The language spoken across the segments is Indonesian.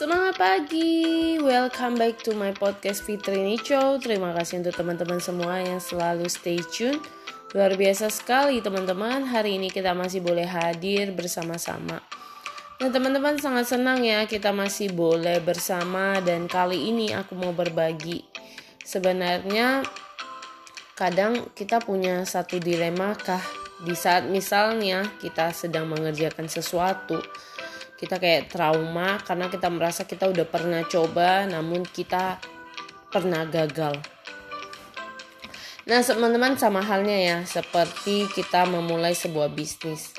Semangat pagi, welcome back to my podcast Fitri Nicho. Terima kasih untuk teman-teman semua yang selalu stay tune. Luar biasa sekali teman-teman, hari ini kita masih boleh hadir bersama-sama. Nah teman-teman sangat senang ya kita masih boleh bersama dan kali ini aku mau berbagi. Sebenarnya kadang kita punya satu dilema kah di saat misalnya kita sedang mengerjakan sesuatu kita kayak trauma karena kita merasa kita udah pernah coba namun kita pernah gagal. Nah, teman-teman sama halnya ya seperti kita memulai sebuah bisnis.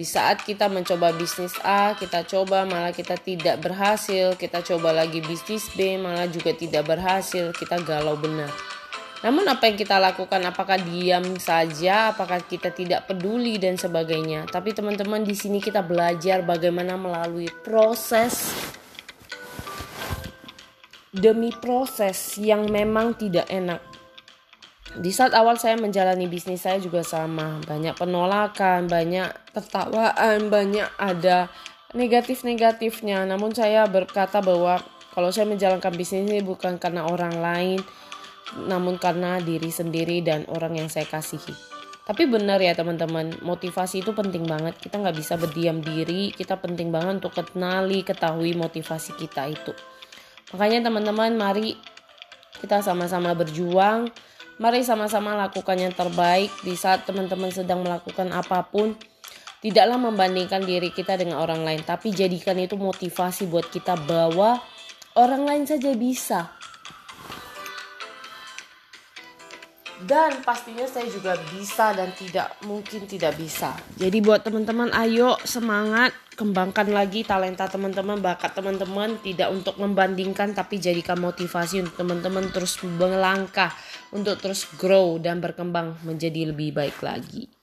Di saat kita mencoba bisnis A, kita coba malah kita tidak berhasil, kita coba lagi bisnis B malah juga tidak berhasil, kita galau benar. Namun apa yang kita lakukan apakah diam saja, apakah kita tidak peduli dan sebagainya. Tapi teman-teman di sini kita belajar bagaimana melalui proses demi proses yang memang tidak enak. Di saat awal saya menjalani bisnis saya juga sama, banyak penolakan, banyak tertawaan, banyak ada negatif-negatifnya. Namun saya berkata bahwa kalau saya menjalankan bisnis ini bukan karena orang lain, namun karena diri sendiri dan orang yang saya kasihi. Tapi benar ya teman-teman, motivasi itu penting banget. Kita nggak bisa berdiam diri, kita penting banget untuk kenali, ketahui motivasi kita itu. Makanya teman-teman, mari kita sama-sama berjuang. Mari sama-sama lakukan yang terbaik di saat teman-teman sedang melakukan apa pun. Tidaklah membandingkan diri kita dengan orang lain, tapi jadikan itu motivasi buat kita bahwa orang lain saja bisa dan pastinya saya juga bisa dan tidak mungkin tidak bisa. Jadi buat teman-teman ayo semangat kembangkan lagi talenta teman-teman, bakat teman-teman tidak untuk membandingkan tapi jadikan motivasi untuk teman-teman terus melangkah untuk terus grow dan berkembang menjadi lebih baik lagi.